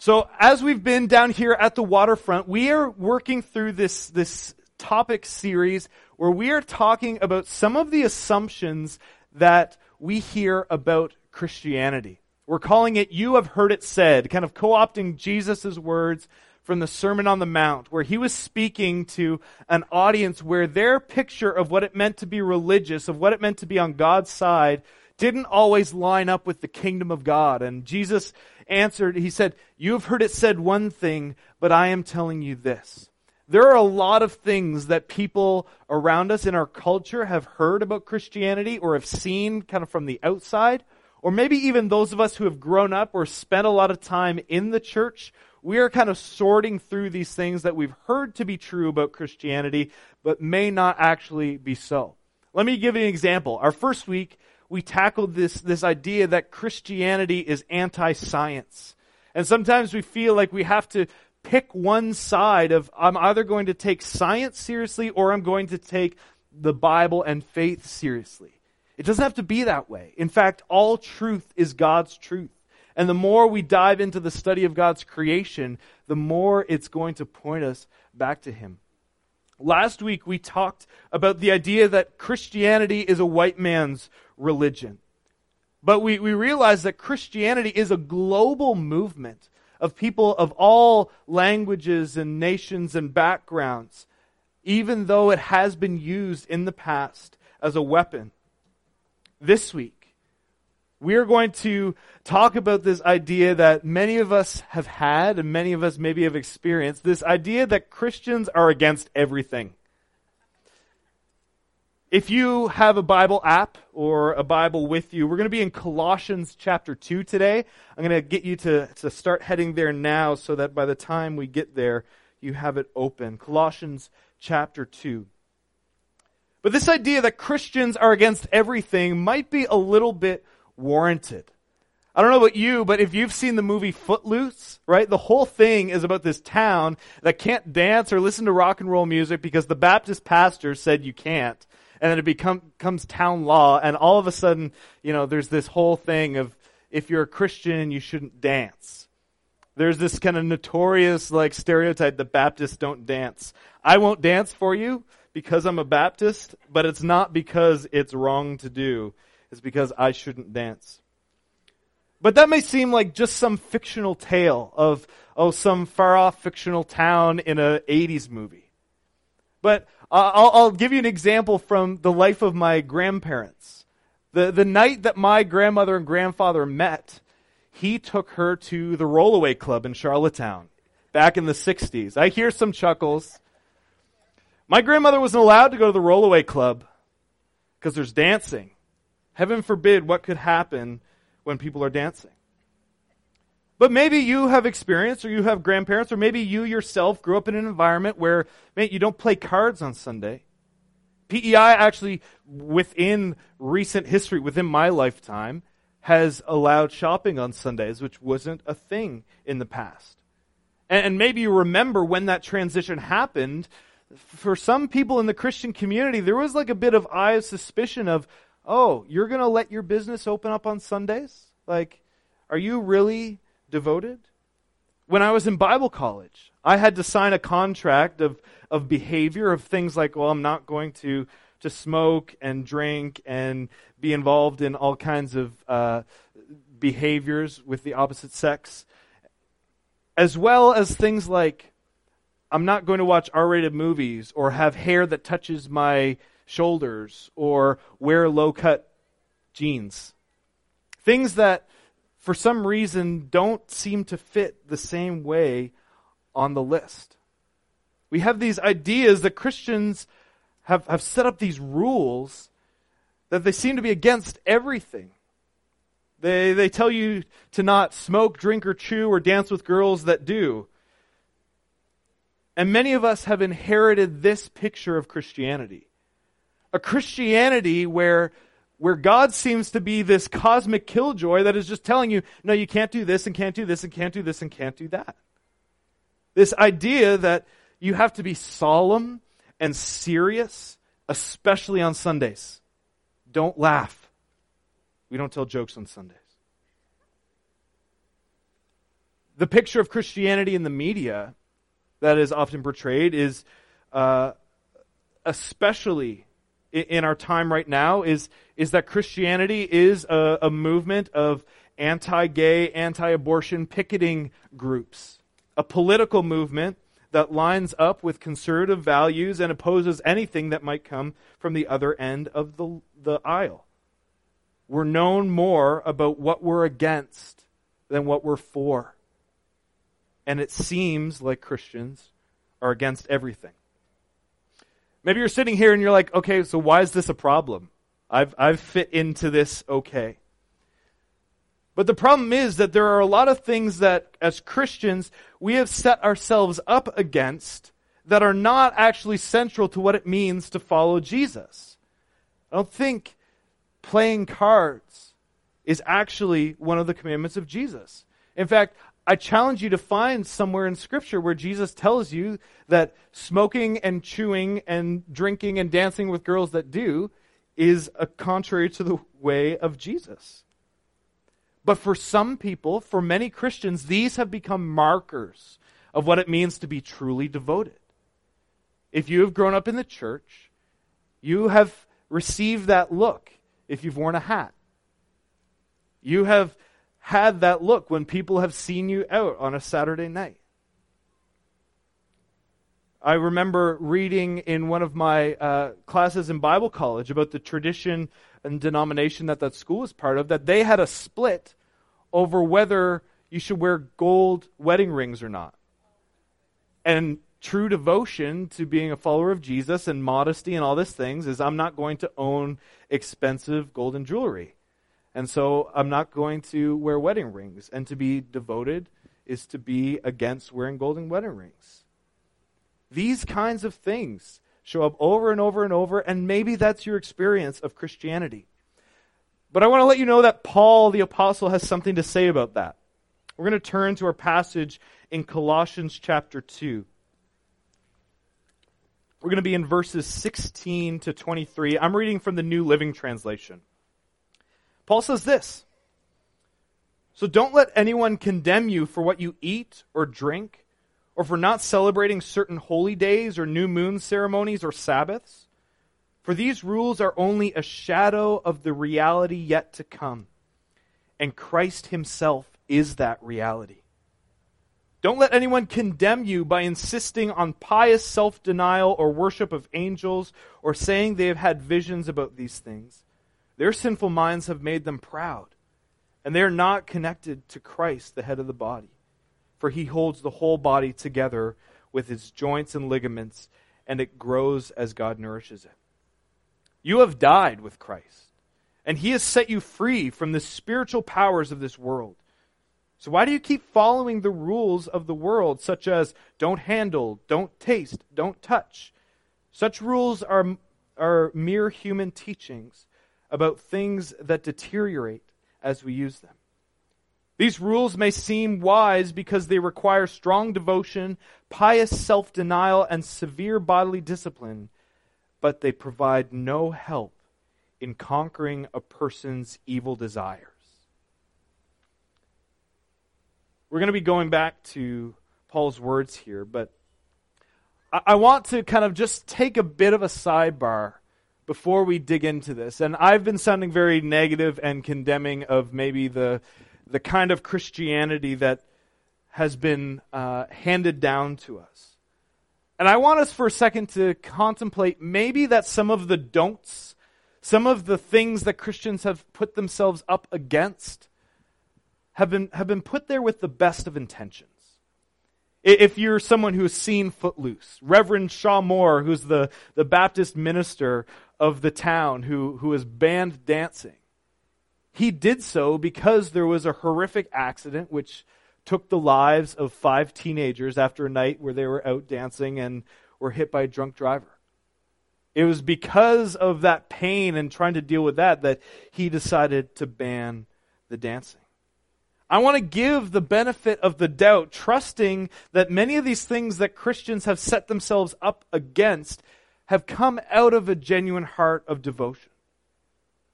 So as we've been down here at the waterfront, we are working through this, this topic series where we are talking about some of the assumptions that we hear about Christianity. We're calling it You Have Heard It Said, kind of co-opting Jesus' words from the Sermon on the Mount, where he was speaking to an audience where their picture of what it meant to be religious, of what it meant to be on God's side, didn't always line up with the kingdom of God. And Jesus answered, he said, You have heard it said one thing, but I am telling you this. There are a lot of things that people around us in our culture have heard about Christianity or have seen kind of from the outside, or maybe even those of us who have grown up or spent a lot of time in the church. We are kind of sorting through these things that we've heard to be true about Christianity, but may not actually be so. Let me give you an example. Our first week, we tackled this, this idea that Christianity is anti-science. And sometimes we feel like we have to pick one side of, I'm either going to take science seriously or I'm going to take the Bible and faith seriously. It doesn't have to be that way. In fact, all truth is God's truth. And the more we dive into the study of God's creation, the more it's going to point us back to Him. Last week we talked about the idea that Christianity is a white man's religion. But we, we realize that Christianity is a global movement of people of all languages and nations and backgrounds, even though it has been used in the past as a weapon. This week, we are going to talk about this idea that many of us have had and many of us maybe have experienced this idea that Christians are against everything. If you have a Bible app or a Bible with you, we're going to be in Colossians chapter 2 today. I'm going to get you to, to start heading there now so that by the time we get there, you have it open. Colossians chapter 2. But this idea that Christians are against everything might be a little bit warranted. I don't know about you, but if you've seen the movie Footloose, right, the whole thing is about this town that can't dance or listen to rock and roll music because the Baptist pastor said you can't and then it become, becomes town law, and all of a sudden, you know, there's this whole thing of if you're a Christian, you shouldn't dance. There's this kind of notorious like stereotype that Baptists don't dance. I won't dance for you because I'm a Baptist, but it's not because it's wrong to do. It's because I shouldn't dance. But that may seem like just some fictional tale of, oh, some far off fictional town in an 80s movie. But uh, I'll, I'll give you an example from the life of my grandparents. The, the night that my grandmother and grandfather met, he took her to the Rollaway Club in Charlottetown back in the 60s. I hear some chuckles. My grandmother wasn't allowed to go to the Rollaway Club because there's dancing. Heaven forbid what could happen when people are dancing. But maybe you have experience, or you have grandparents, or maybe you yourself grew up in an environment where, man, you don't play cards on Sunday. PEI actually, within recent history, within my lifetime, has allowed shopping on Sundays, which wasn't a thing in the past. And, and maybe you remember when that transition happened. For some people in the Christian community, there was like a bit of eye of suspicion of, oh, you're going to let your business open up on Sundays? Like, are you really devoted. When I was in Bible college, I had to sign a contract of, of behavior, of things like, well, I'm not going to, to smoke and drink and be involved in all kinds of uh, behaviors with the opposite sex, as well as things like, I'm not going to watch R rated movies or have hair that touches my shoulders or wear low cut jeans. Things that for some reason don't seem to fit the same way on the list. We have these ideas that Christians have, have set up these rules that they seem to be against everything. They, they tell you to not smoke, drink, or chew, or dance with girls that do. And many of us have inherited this picture of Christianity. A Christianity where where God seems to be this cosmic killjoy that is just telling you, no, you can't do this and can't do this and can't do this and can't do that. This idea that you have to be solemn and serious, especially on Sundays. Don't laugh. We don't tell jokes on Sundays. The picture of Christianity in the media that is often portrayed is, uh, especially in our time right now, is, is that Christianity is a, a movement of anti gay, anti abortion picketing groups, a political movement that lines up with conservative values and opposes anything that might come from the other end of the, the aisle. We're known more about what we're against than what we're for. And it seems like Christians are against everything. Maybe you're sitting here and you're like, okay, so why is this a problem? I've, I've fit into this okay. But the problem is that there are a lot of things that, as Christians, we have set ourselves up against that are not actually central to what it means to follow Jesus. I don't think playing cards is actually one of the commandments of Jesus. In fact, I challenge you to find somewhere in Scripture where Jesus tells you that smoking and chewing and drinking and dancing with girls that do is a contrary to the way of Jesus. But for some people, for many Christians, these have become markers of what it means to be truly devoted. If you have grown up in the church, you have received that look if you've worn a hat. You have had that look when people have seen you out on a Saturday night. I remember reading in one of my uh, classes in Bible college about the tradition and denomination that that school was part of, that they had a split over whether you should wear gold wedding rings or not. And true devotion to being a follower of Jesus and modesty and all these things is I'm not going to own expensive golden jewelry. And so I'm not going to wear wedding rings. And to be devoted is to be against wearing golden wedding rings. These kinds of things show up over and over and over, and maybe that's your experience of Christianity. But I want to let you know that Paul the Apostle has something to say about that. We're going to turn to our passage in Colossians chapter 2. We're going to be in verses 16 to 23. I'm reading from the New Living Translation. Paul says this So don't let anyone condemn you for what you eat or drink, or for not celebrating certain holy days or new moon ceremonies or Sabbaths. For these rules are only a shadow of the reality yet to come, and Christ Himself is that reality. Don't let anyone condemn you by insisting on pious self denial or worship of angels or saying they have had visions about these things. Their sinful minds have made them proud, and they are not connected to Christ, the head of the body. For he holds the whole body together with its joints and ligaments, and it grows as God nourishes it. You have died with Christ, and he has set you free from the spiritual powers of this world. So why do you keep following the rules of the world, such as don't handle, don't taste, don't touch? Such rules are, are mere human teachings about things that deteriorate as we use them. These rules may seem wise because they require strong devotion, pious self denial, and severe bodily discipline, but they provide no help in conquering a person's evil desires. We're going to be going back to Paul's words here, but I, want to kind of just take a bit of a sidebar before we dig into this. And I've been sounding very negative and condemning of maybe the, the kind of Christianity that has been uh, handed down to us. And I want us for a second to contemplate maybe that some of the don'ts, some of the things that Christians have put themselves up against, have been, have been put there with the best of intentions. If you're someone who has seen Footloose, Reverend Shaw Moore, who's the, the Baptist minister of the town who, who was banned dancing. He did so because there was a horrific accident which took the lives of five teenagers after a night where they were out dancing and were hit by a drunk driver. It was because of that pain and trying to deal with that that he decided to ban the dancing. I want to give the benefit of the doubt, trusting that many of these things that Christians have set themselves up against have come out of a genuine heart of devotion.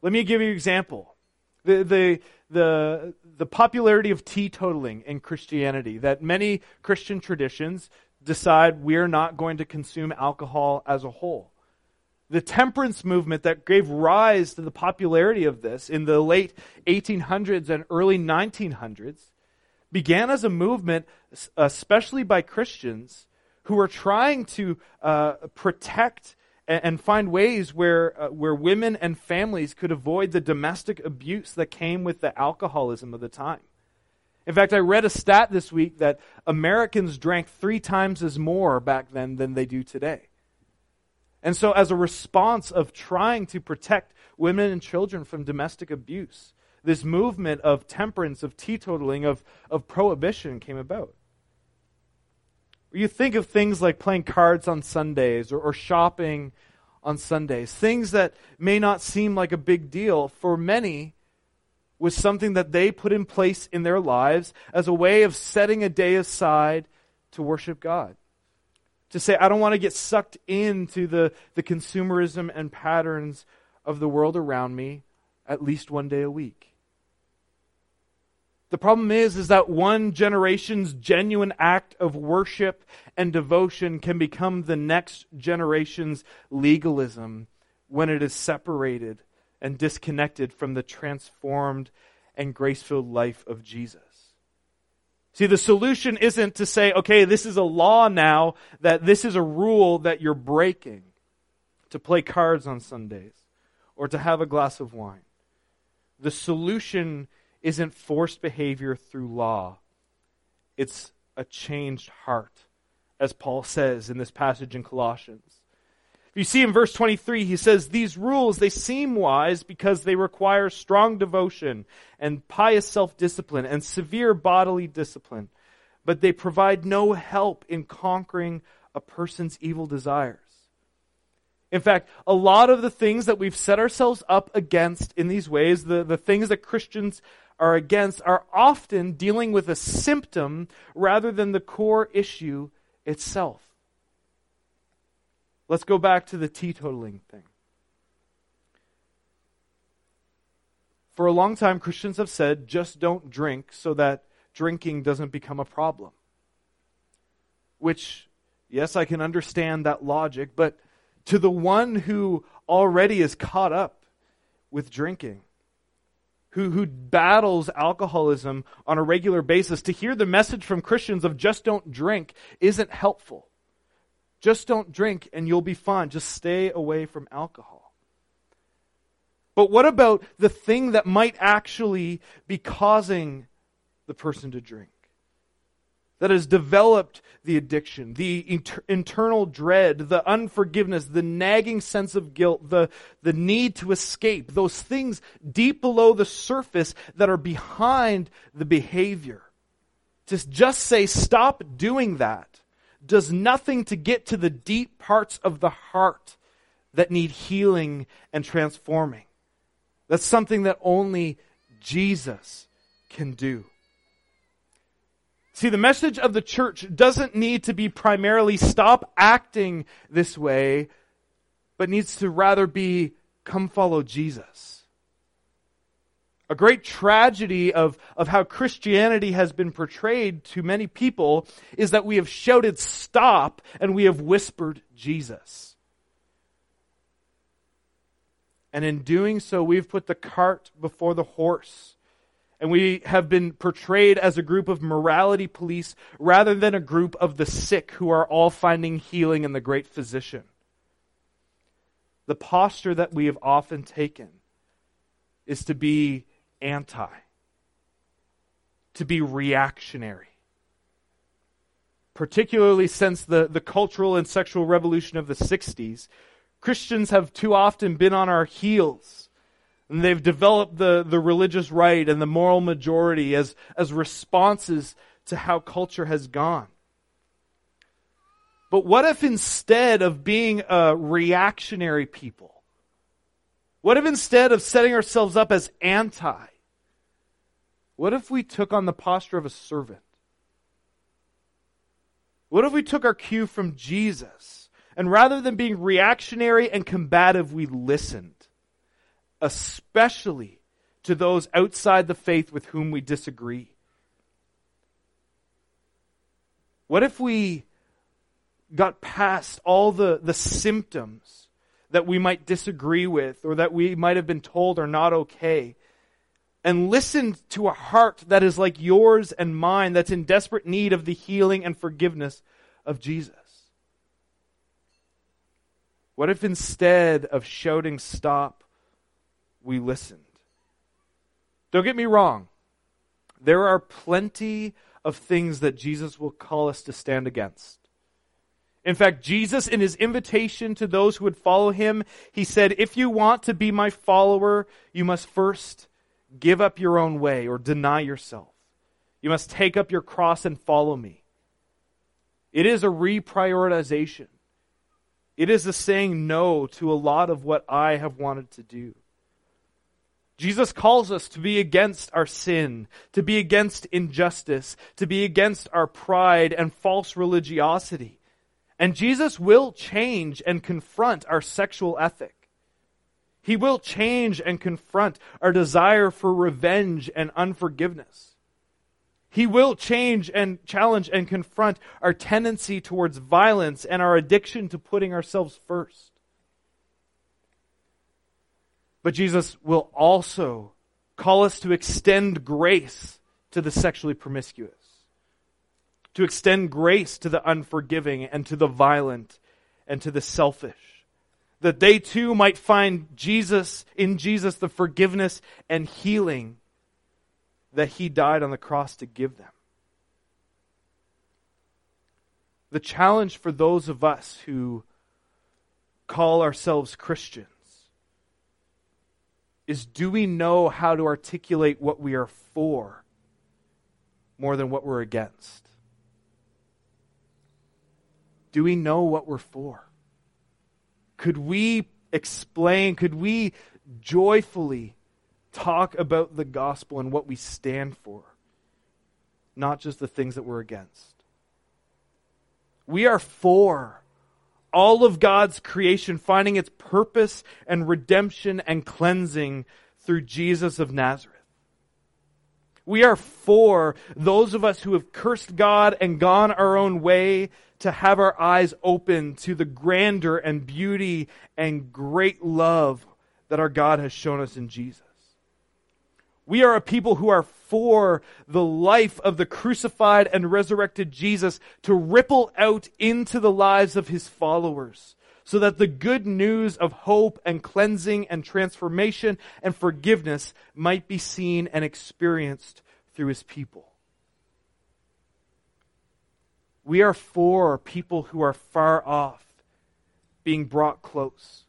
Let me give you an example. The, the, the, the popularity of teetotaling in Christianity, that many Christian traditions decide we're not going to consume alcohol as a whole. The temperance movement that gave rise to the popularity of this in the late 1800s and early 1900s began as a movement, especially by Christians, who were trying to uh, protect and, find ways where, uh, where women and families could avoid the domestic abuse that came with the alcoholism of the time. In fact, I read a stat this week that Americans drank three times as more back then than they do today. And so, as a response of trying to protect women and children from domestic abuse, this movement of temperance, of teetotaling, of, of prohibition came about. You think of things like playing cards on Sundays or, or shopping on Sundays, things that may not seem like a big deal for many was something that they put in place in their lives as a way of setting a day aside to worship God. To say, I don't want to get sucked into the, the consumerism and patterns of the world around me at least one day a week. The problem is, is that one generation's genuine act of worship and devotion can become the next generation's legalism when it is separated and disconnected from the transformed and grace filled life of Jesus. See, the solution isn't to say, okay, this is a law now, that this is a rule that you're breaking to play cards on Sundays or to have a glass of wine. The solution isn't forced behavior through law, it's a changed heart, as Paul says in this passage in Colossians. You see in verse 23, he says, These rules, they seem wise because they require strong devotion and pious self-discipline and severe bodily discipline, but they provide no help in conquering a person's evil desires. In fact, a lot of the things that we've set ourselves up against in these ways, the, the things that Christians are against, are often dealing with a symptom rather than the core issue itself. Let's go back to the teetotaling thing. For a long time, Christians have said, just don't drink so that drinking doesn't become a problem. Which, yes, I can understand that logic, but to the one who already is caught up with drinking, who, who battles alcoholism on a regular basis, to hear the message from Christians of just don't drink isn't helpful. Just don't drink and you'll be fine. Just stay away from alcohol. But what about the thing that might actually be causing the person to drink? That has developed the addiction, the inter- internal dread, the unforgiveness, the nagging sense of guilt, the, the need to escape, those things deep below the surface that are behind the behavior. To just say, stop doing that does nothing to get to the deep parts of the heart that need healing and transforming. That's something that only Jesus can do. See, the message of the church doesn't need to be primarily stop acting this way, but needs to rather be come follow Jesus. A great tragedy of, of how Christianity has been portrayed to many people is that we have shouted stop and we have whispered Jesus. And in doing so, we've put the cart before the horse. And we have been portrayed as a group of morality police rather than a group of the sick who are all finding healing in the great physician. The posture that we have often taken is to be anti, to be reactionary. Particularly since the, the cultural and sexual revolution of the 60s, Christians have too often been on our heels. And they've developed the, the religious right and the moral majority as, as responses to how culture has gone. But what if instead of being a reactionary people, what if instead of setting ourselves up as anti, what if we took on the posture of a servant? What if we took our cue from Jesus and rather than being reactionary and combative, we listened, especially to those outside the faith with whom we disagree? What if we got past all the, the symptoms that we might disagree with or that we might have been told are not okay and listened to a heart that is like yours and mine that's in desperate need of the healing and forgiveness of Jesus? What if instead of shouting stop, we listened? Don't get me wrong. There are plenty of things that Jesus will call us to stand against. In fact, Jesus, in his invitation to those who would follow him, he said, If you want to be my follower, you must first give up your own way or deny yourself. You must take up your cross and follow me. It is a reprioritization. It is a saying no to a lot of what I have wanted to do. Jesus calls us to be against our sin, to be against injustice, to be against our pride and false religiosity. And Jesus will change and confront our sexual ethic. He will change and confront our desire for revenge and unforgiveness. He will change and challenge and confront our tendency towards violence and our addiction to putting ourselves first. But Jesus will also call us to extend grace to the sexually promiscuous, to extend grace to the unforgiving and to the violent and to the selfish, that they too might find Jesus, in Jesus, the forgiveness and healing that he died on the cross to give them. The challenge for those of us who call ourselves Christians is do we know how to articulate what we are for more than what we're against? Do we know what we're for? Could we explain, could we joyfully talk about the gospel and what we stand for, not just the things that we're against? We are for all of God's creation finding its purpose and redemption and cleansing through Jesus of Nazareth. We are for those of us who have cursed God and gone our own way to have our eyes open to the grandeur and beauty and great love that our God has shown us in Jesus. We are a people who are for the life of the crucified and resurrected Jesus to ripple out into the lives of his followers so that the good news of hope and cleansing and transformation and forgiveness might be seen and experienced through his people. We are for people who are far off being brought close.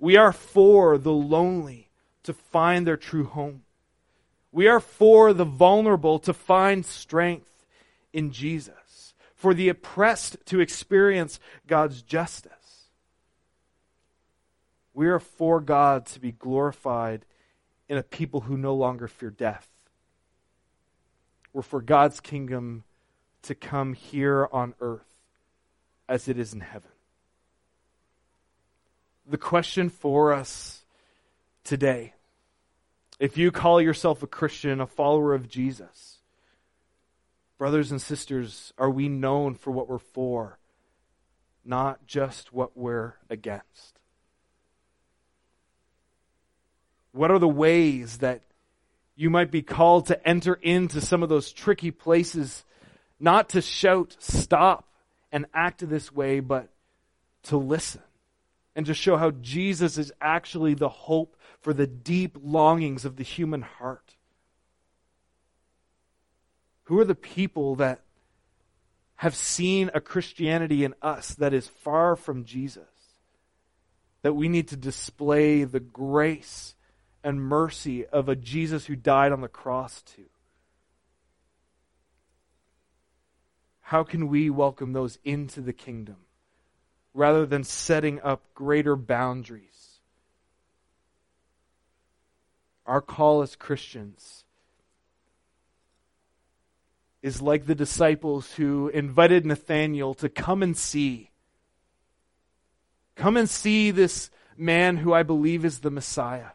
We are for the lonely to find their true home. We are for the vulnerable to find strength in Jesus, for the oppressed to experience God's justice. We are for God to be glorified in a people who no longer fear death. We're for God's kingdom to come here on earth as it is in heaven. The question for us today if you call yourself a Christian, a follower of Jesus, brothers and sisters, are we known for what we're for, not just what we're against? What are the ways that you might be called to enter into some of those tricky places, not to shout, stop, and act this way, but to listen and to show how Jesus is actually the hope for the deep longings of the human heart? Who are the people that have seen a Christianity in us that is far from Jesus? That we need to display the grace and mercy of a Jesus who died on the cross to. How can we welcome those into the kingdom rather than setting up greater boundaries? Our call as Christians is like the disciples who invited Nathanael to come and see. Come and see this man who I believe is the Messiah.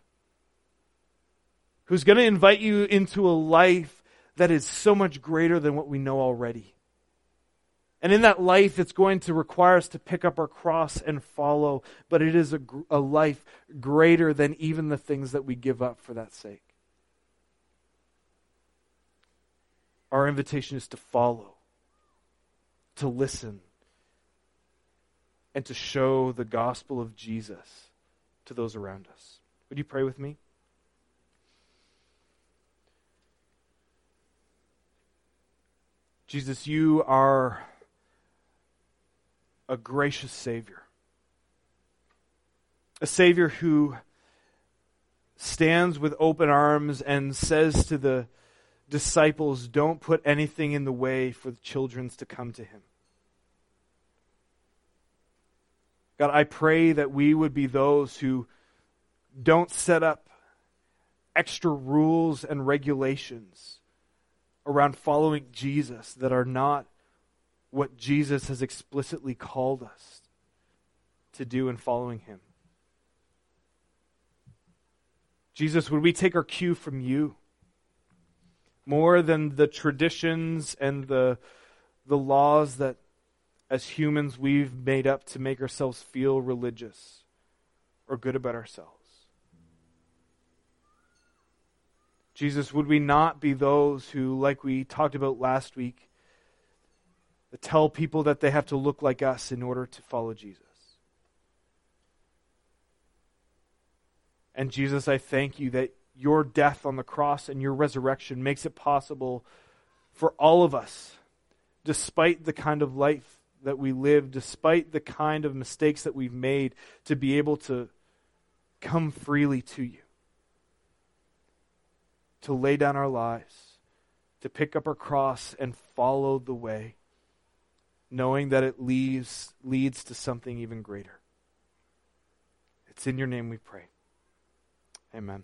who's going to invite you into a life that is so much greater than what we know already. And in that life, it's going to require us to pick up our cross and follow, but it is a, a life greater than even the things that we give up for that sake. Our invitation is to follow, to listen, and to show the gospel of Jesus to those around us. Would you pray with me? Jesus, you are a gracious Savior. A Savior who stands with open arms and says to the disciples, Don't put anything in the way for the children to come to Him. God, I pray that we would be those who don't set up extra rules and regulations around following Jesus that are not what Jesus has explicitly called us to do in following him. Jesus, would we take our cue from you more than the traditions and the, the laws that as humans we've made up to make ourselves feel religious or good about ourselves? Jesus, would we not be those who, like we talked about last week, that tell people that they have to look like us in order to follow Jesus? And Jesus, I thank you that your death on the cross and your resurrection makes it possible for all of us, despite the kind of life that we live, despite the kind of mistakes that we've made, to be able to come freely to you to lay down our lives, to pick up our cross and follow the way, knowing that it leads, leads to something even greater. It's in your name we pray. Amen.